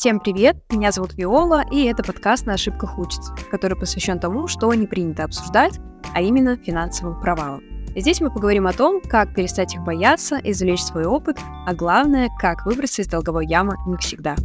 Всем привет, меня зовут Виола, и это подкаст «На ошибках учится», который посвящен тому, что не принято обсуждать, а именно финансовым провалам. Здесь мы поговорим о том, как перестать их бояться, извлечь свой опыт, а главное, как выбраться из долговой ямы навсегда.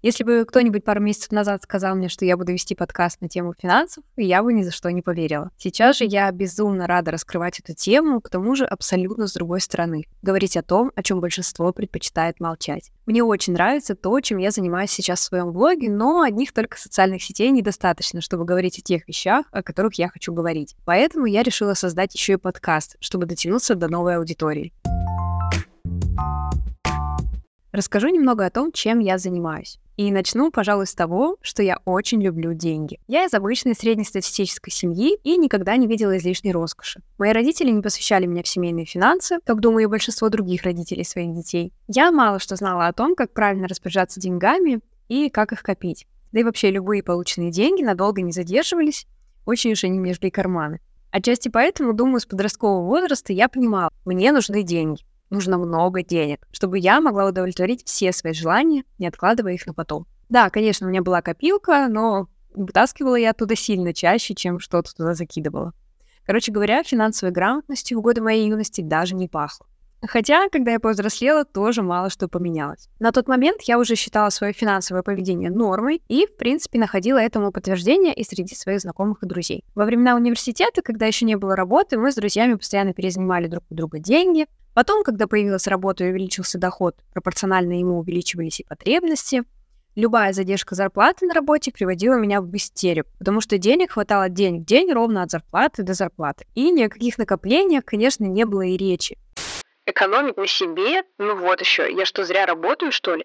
Если бы кто-нибудь пару месяцев назад сказал мне, что я буду вести подкаст на тему финансов, я бы ни за что не поверила. Сейчас же я безумно рада раскрывать эту тему, к тому же абсолютно с другой стороны. Говорить о том, о чем большинство предпочитает молчать. Мне очень нравится то, чем я занимаюсь сейчас в своем блоге, но одних только социальных сетей недостаточно, чтобы говорить о тех вещах, о которых я хочу говорить. Поэтому я решила создать еще и подкаст, чтобы дотянуться до новой аудитории. Расскажу немного о том, чем я занимаюсь. И начну, пожалуй, с того, что я очень люблю деньги. Я из обычной среднестатистической семьи и никогда не видела излишней роскоши. Мои родители не посвящали меня в семейные финансы, как, думаю, и большинство других родителей своих детей. Я мало что знала о том, как правильно распоряжаться деньгами и как их копить. Да и вообще любые полученные деньги надолго не задерживались, очень уж они мне жгли карманы. Отчасти поэтому, думаю, с подросткового возраста я понимала, мне нужны деньги нужно много денег, чтобы я могла удовлетворить все свои желания, не откладывая их на потом. Да, конечно, у меня была копилка, но вытаскивала я оттуда сильно чаще, чем что-то туда закидывала. Короче говоря, финансовой грамотностью в годы моей юности даже не пахло. Хотя, когда я повзрослела, тоже мало что поменялось. На тот момент я уже считала свое финансовое поведение нормой и, в принципе, находила этому подтверждение и среди своих знакомых и друзей. Во времена университета, когда еще не было работы, мы с друзьями постоянно перезанимали друг у друга деньги, Потом, когда появилась работа и увеличился доход, пропорционально ему увеличивались и потребности. Любая задержка зарплаты на работе приводила меня в истерику, потому что денег хватало день в день ровно от зарплаты до зарплаты. И ни о каких накоплениях, конечно, не было и речи. Экономить на себе? Ну вот еще, я что, зря работаю, что ли?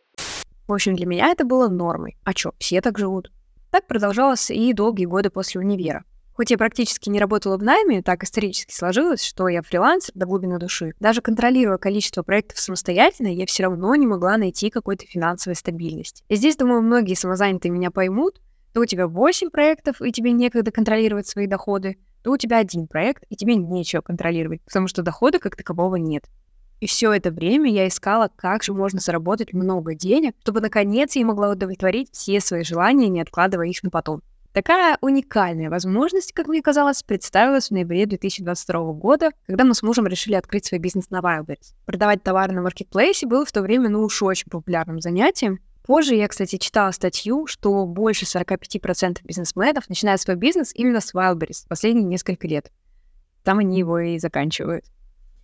В общем, для меня это было нормой. А чё, все так живут. Так продолжалось и долгие годы после универа. Хоть я практически не работала в найме, так исторически сложилось, что я фрилансер до глубины души. Даже контролируя количество проектов самостоятельно, я все равно не могла найти какой-то финансовой стабильности. И здесь, думаю, многие самозанятые меня поймут, то у тебя 8 проектов, и тебе некогда контролировать свои доходы, то у тебя один проект, и тебе нечего контролировать, потому что дохода как такового нет. И все это время я искала, как же можно заработать много денег, чтобы наконец я могла удовлетворить все свои желания, не откладывая их на потом. Такая уникальная возможность, как мне казалось, представилась в ноябре 2022 года, когда мы с мужем решили открыть свой бизнес на Wildberries. Продавать товары на маркетплейсе было в то время, ну уж очень популярным занятием. Позже я, кстати, читала статью, что больше 45% бизнесменов начинают свой бизнес именно с Wildberries последние несколько лет. Там они его и заканчивают.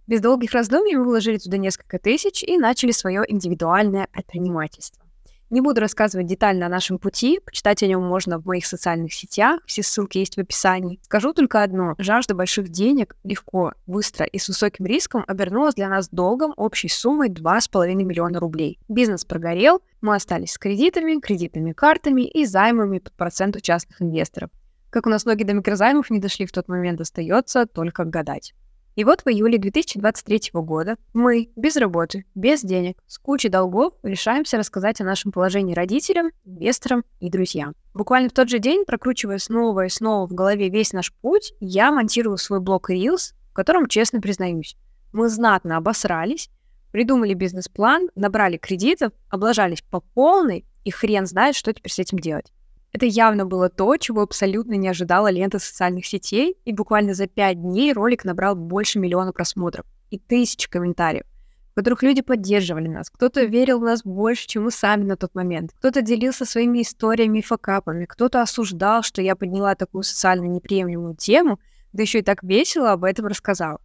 Без долгих раздумий мы вложили туда несколько тысяч и начали свое индивидуальное предпринимательство. Не буду рассказывать детально о нашем пути, почитать о нем можно в моих социальных сетях, все ссылки есть в описании. Скажу только одно. Жажда больших денег легко, быстро и с высоким риском обернулась для нас долгом общей суммой 2,5 миллиона рублей. Бизнес прогорел, мы остались с кредитами, кредитными картами и займами под процент у частных инвесторов. Как у нас ноги до микрозаймов не дошли в тот момент, остается только гадать. И вот в июле 2023 года мы, без работы, без денег, с кучей долгов, решаемся рассказать о нашем положении родителям, инвесторам и друзьям. Буквально в тот же день, прокручивая снова и снова в голове весь наш путь, я монтирую свой блог Reels, в котором, честно признаюсь, мы знатно обосрались, придумали бизнес-план, набрали кредитов, облажались по полной, и хрен знает, что теперь с этим делать. Это явно было то, чего абсолютно не ожидала лента социальных сетей, и буквально за пять дней ролик набрал больше миллиона просмотров и тысяч комментариев, в которых люди поддерживали нас. Кто-то верил в нас больше, чем мы сами на тот момент. Кто-то делился своими историями и факапами. Кто-то осуждал, что я подняла такую социально неприемлемую тему, да еще и так весело об этом рассказал.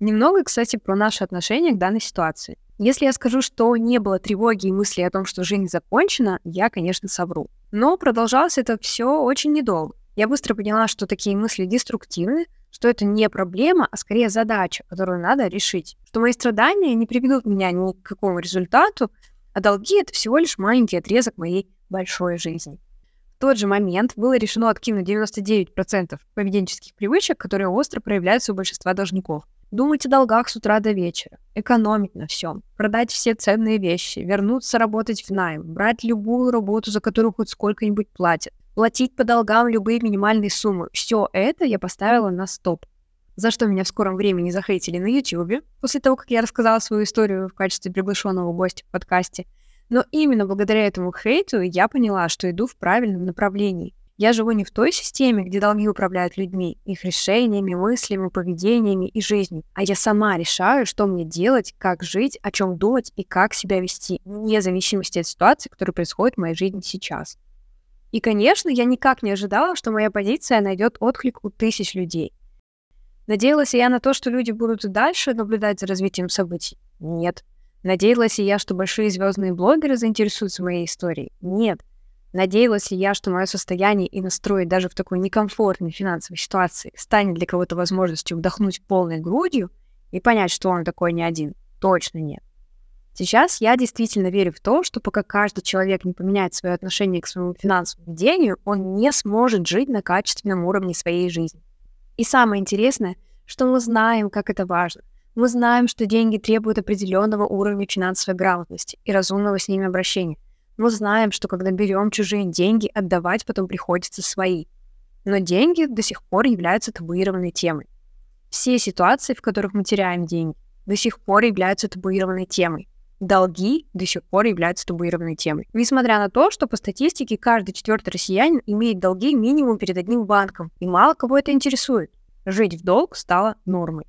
Немного, кстати, про наши отношения к данной ситуации. Если я скажу, что не было тревоги и мысли о том, что жизнь закончена, я, конечно, совру. Но продолжалось это все очень недолго. Я быстро поняла, что такие мысли деструктивны, что это не проблема, а скорее задача, которую надо решить. Что мои страдания не приведут меня ни к какому результату, а долги — это всего лишь маленький отрезок моей большой жизни. В тот же момент было решено откинуть 99% поведенческих привычек, которые остро проявляются у большинства должников. Думать о долгах с утра до вечера, экономить на всем, продать все ценные вещи, вернуться работать в найм, брать любую работу, за которую хоть сколько-нибудь платят, платить по долгам любые минимальные суммы. Все это я поставила на стоп. за что меня в скором времени захейтили на YouTube, после того, как я рассказала свою историю в качестве приглашенного гостя в подкасте. Но именно благодаря этому хейту я поняла, что иду в правильном направлении. Я живу не в той системе, где долги управляют людьми, их решениями, мыслями, поведениями и жизнью, а я сама решаю, что мне делать, как жить, о чем думать и как себя вести, вне зависимости от ситуации, которая происходит в моей жизни сейчас. И, конечно, я никак не ожидала, что моя позиция найдет отклик у тысяч людей. Надеялась я на то, что люди будут и дальше наблюдать за развитием событий? Нет. Надеялась я, что большие звездные блогеры заинтересуются моей историей? Нет. Надеялась ли я, что мое состояние и настрой даже в такой некомфортной финансовой ситуации станет для кого-то возможностью вдохнуть полной грудью и понять, что он такой не один? Точно нет. Сейчас я действительно верю в то, что пока каждый человек не поменяет свое отношение к своему финансовому ведению, он не сможет жить на качественном уровне своей жизни. И самое интересное, что мы знаем, как это важно. Мы знаем, что деньги требуют определенного уровня финансовой грамотности и разумного с ними обращения. Мы знаем, что когда берем чужие деньги, отдавать потом приходится свои. Но деньги до сих пор являются табуированной темой. Все ситуации, в которых мы теряем деньги, до сих пор являются табуированной темой долги до сих пор являются табуированной темой. Несмотря на то, что по статистике каждый четвертый россиянин имеет долги минимум перед одним банком, и мало кого это интересует. Жить в долг стало нормой.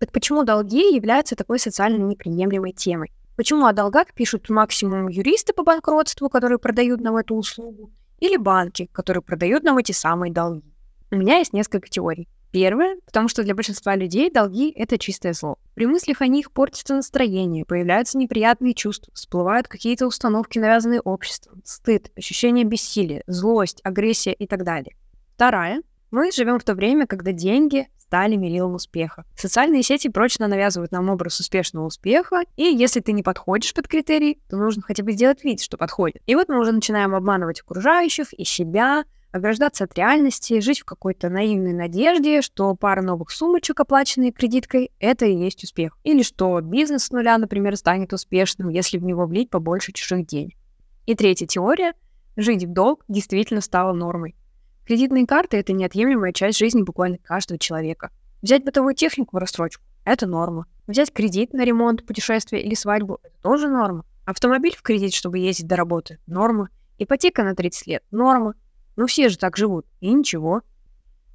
Так почему долги являются такой социально неприемлемой темой? Почему о долгах пишут максимум юристы по банкротству, которые продают нам эту услугу, или банки, которые продают нам эти самые долги? У меня есть несколько теорий. Первое, потому что для большинства людей долги — это чистое зло. При мыслях о них портится настроение, появляются неприятные чувства, всплывают какие-то установки, навязанные обществом, стыд, ощущение бессилия, злость, агрессия и так далее. Вторая, мы живем в то время, когда деньги стали мерилом успеха. Социальные сети прочно навязывают нам образ успешного успеха, и если ты не подходишь под критерии, то нужно хотя бы сделать вид, что подходит. И вот мы уже начинаем обманывать окружающих и себя, ограждаться от реальности, жить в какой-то наивной надежде, что пара новых сумочек, оплаченные кредиткой, это и есть успех. Или что бизнес с нуля, например, станет успешным, если в него влить побольше чужих денег. И третья теория – жить в долг действительно стала нормой. Кредитные карты – это неотъемлемая часть жизни буквально каждого человека. Взять бытовую технику в рассрочку – это норма. Взять кредит на ремонт, путешествие или свадьбу – это тоже норма. Автомобиль в кредит, чтобы ездить до работы – норма. Ипотека на 30 лет – норма. Ну все же так живут, и ничего.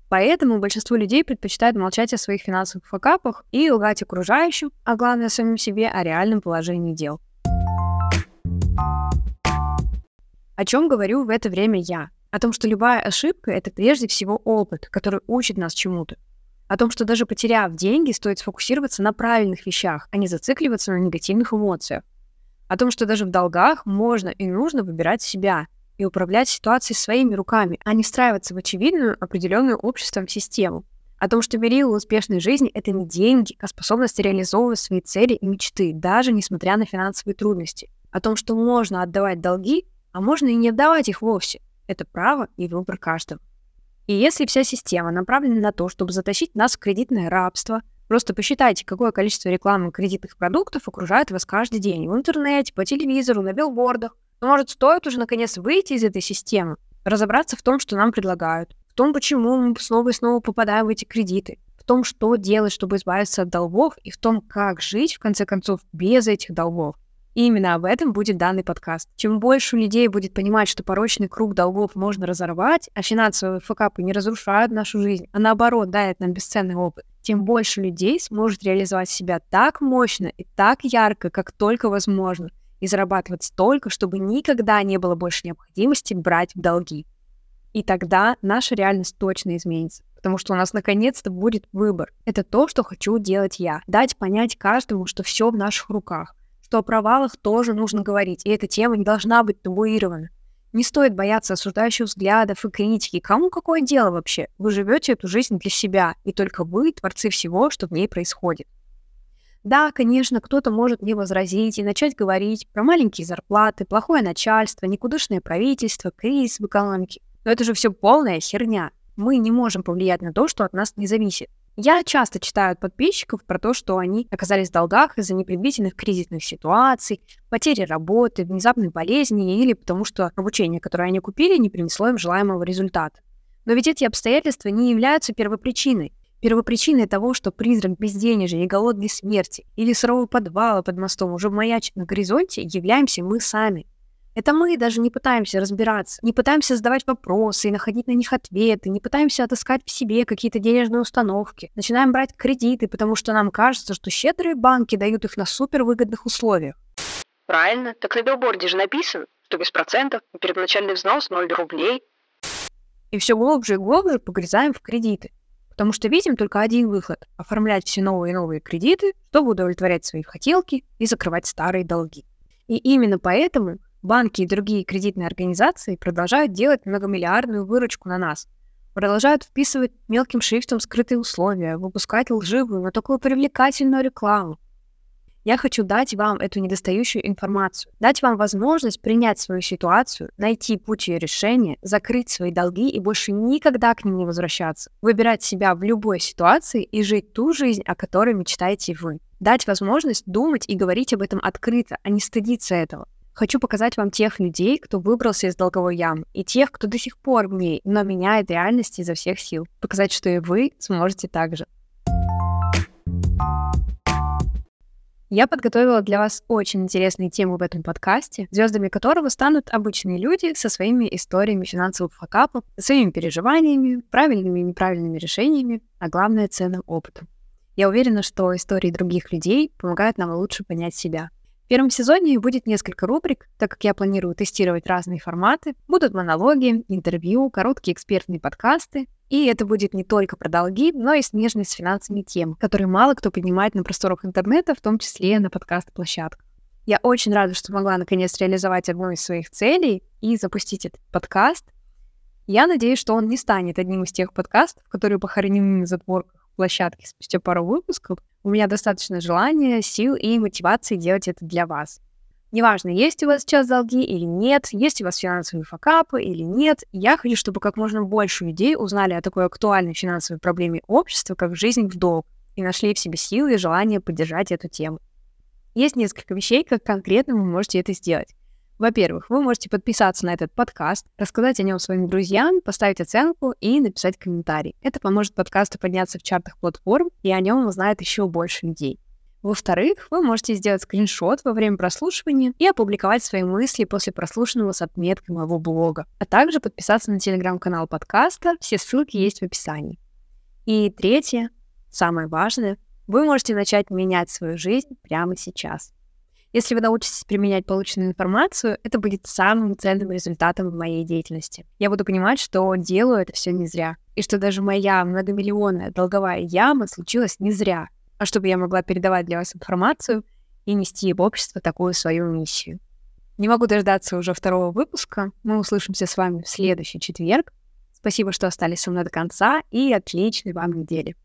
Поэтому большинство людей предпочитают молчать о своих финансовых факапах и лгать окружающим, а главное самим себе, о реальном положении дел. О чем говорю в это время я? О том, что любая ошибка — это прежде всего опыт, который учит нас чему-то. О том, что даже потеряв деньги, стоит сфокусироваться на правильных вещах, а не зацикливаться на негативных эмоциях. О том, что даже в долгах можно и нужно выбирать себя, и управлять ситуацией своими руками, а не встраиваться в очевидную, определенную обществом систему. О том, что мерило успешной жизни — это не деньги, а способность реализовывать свои цели и мечты, даже несмотря на финансовые трудности. О том, что можно отдавать долги, а можно и не отдавать их вовсе. Это право и выбор каждого. И если вся система направлена на то, чтобы затащить нас в кредитное рабство, просто посчитайте, какое количество рекламы кредитных продуктов окружает вас каждый день в интернете, по телевизору, на билбордах, но, может, стоит уже наконец выйти из этой системы, разобраться в том, что нам предлагают, в том, почему мы снова и снова попадаем в эти кредиты, в том, что делать, чтобы избавиться от долгов, и в том, как жить, в конце концов, без этих долгов. И именно об этом будет данный подкаст. Чем больше людей будет понимать, что порочный круг долгов можно разорвать, а финансовые факапы не разрушают нашу жизнь, а наоборот дают нам бесценный опыт, тем больше людей сможет реализовать себя так мощно и так ярко, как только возможно – и зарабатывать столько, чтобы никогда не было больше необходимости брать в долги. И тогда наша реальность точно изменится, потому что у нас наконец-то будет выбор. Это то, что хочу делать я. Дать понять каждому, что все в наших руках, что о провалах тоже нужно говорить, и эта тема не должна быть табуирована. Не стоит бояться осуждающих взглядов и критики. Кому какое дело вообще? Вы живете эту жизнь для себя, и только вы творцы всего, что в ней происходит. Да, конечно, кто-то может мне возразить и начать говорить про маленькие зарплаты, плохое начальство, никудышное правительство, кризис в экономике. Но это же все полная херня. Мы не можем повлиять на то, что от нас не зависит. Я часто читаю от подписчиков про то, что они оказались в долгах из-за непредвиденных кризисных ситуаций, потери работы, внезапной болезни или потому что обучение, которое они купили, не принесло им желаемого результата. Но ведь эти обстоятельства не являются первопричиной. Первопричиной того, что призрак безденежья и голодной смерти или сырого подвала под мостом уже маячит на горизонте, являемся мы сами. Это мы даже не пытаемся разбираться, не пытаемся задавать вопросы и находить на них ответы, не пытаемся отыскать в себе какие-то денежные установки. Начинаем брать кредиты, потому что нам кажется, что щедрые банки дают их на супервыгодных условиях. Правильно. Так на билборде же написано, что без процентов и первоначальный взнос 0 рублей. И все глубже и глубже погрязаем в кредиты. Потому что видим только один выход — оформлять все новые и новые кредиты, чтобы удовлетворять свои хотелки и закрывать старые долги. И именно поэтому банки и другие кредитные организации продолжают делать многомиллиардную выручку на нас, продолжают вписывать мелким шрифтом скрытые условия, выпускать лживую, но такую привлекательную рекламу. Я хочу дать вам эту недостающую информацию, дать вам возможность принять свою ситуацию, найти путь ее решения, закрыть свои долги и больше никогда к ним не возвращаться, выбирать себя в любой ситуации и жить ту жизнь, о которой мечтаете вы. Дать возможность думать и говорить об этом открыто, а не стыдиться этого. Хочу показать вам тех людей, кто выбрался из долговой ямы, и тех, кто до сих пор в ней, но меняет реальность изо всех сил. Показать, что и вы сможете так же. Я подготовила для вас очень интересные темы в этом подкасте, звездами которого станут обычные люди со своими историями финансовых факапов, своими переживаниями, правильными и неправильными решениями, а главное — ценным опытом. Я уверена, что истории других людей помогают нам лучше понять себя. В первом сезоне будет несколько рубрик, так как я планирую тестировать разные форматы. Будут монологи, интервью, короткие экспертные подкасты. И это будет не только про долги, но и смежные с финансами тем, которые мало кто поднимает на просторах интернета, в том числе на подкаст-площадках. Я очень рада, что могла наконец реализовать одну из своих целей и запустить этот подкаст. Я надеюсь, что он не станет одним из тех подкастов, которые похоронены на затворках площадки спустя пару выпусков, у меня достаточно желания, сил и мотивации делать это для вас. Неважно, есть у вас сейчас долги или нет, есть у вас финансовые факапы или нет, я хочу, чтобы как можно больше людей узнали о такой актуальной финансовой проблеме общества, как жизнь в долг, и нашли в себе силы и желание поддержать эту тему. Есть несколько вещей, как конкретно вы можете это сделать. Во-первых, вы можете подписаться на этот подкаст, рассказать о нем своим друзьям, поставить оценку и написать комментарий. Это поможет подкасту подняться в чартах платформ, и о нем узнает еще больше людей. Во-вторых, вы можете сделать скриншот во время прослушивания и опубликовать свои мысли после прослушанного с отметкой моего блога, а также подписаться на телеграм-канал подкаста, все ссылки есть в описании. И третье, самое важное, вы можете начать менять свою жизнь прямо сейчас. Если вы научитесь применять полученную информацию, это будет самым ценным результатом в моей деятельности. Я буду понимать, что делаю это все не зря. И что даже моя многомиллионная долговая яма случилась не зря, а чтобы я могла передавать для вас информацию и нести в общество такую свою миссию. Не могу дождаться уже второго выпуска. Мы услышимся с вами в следующий четверг. Спасибо, что остались со мной до конца, и отличной вам недели.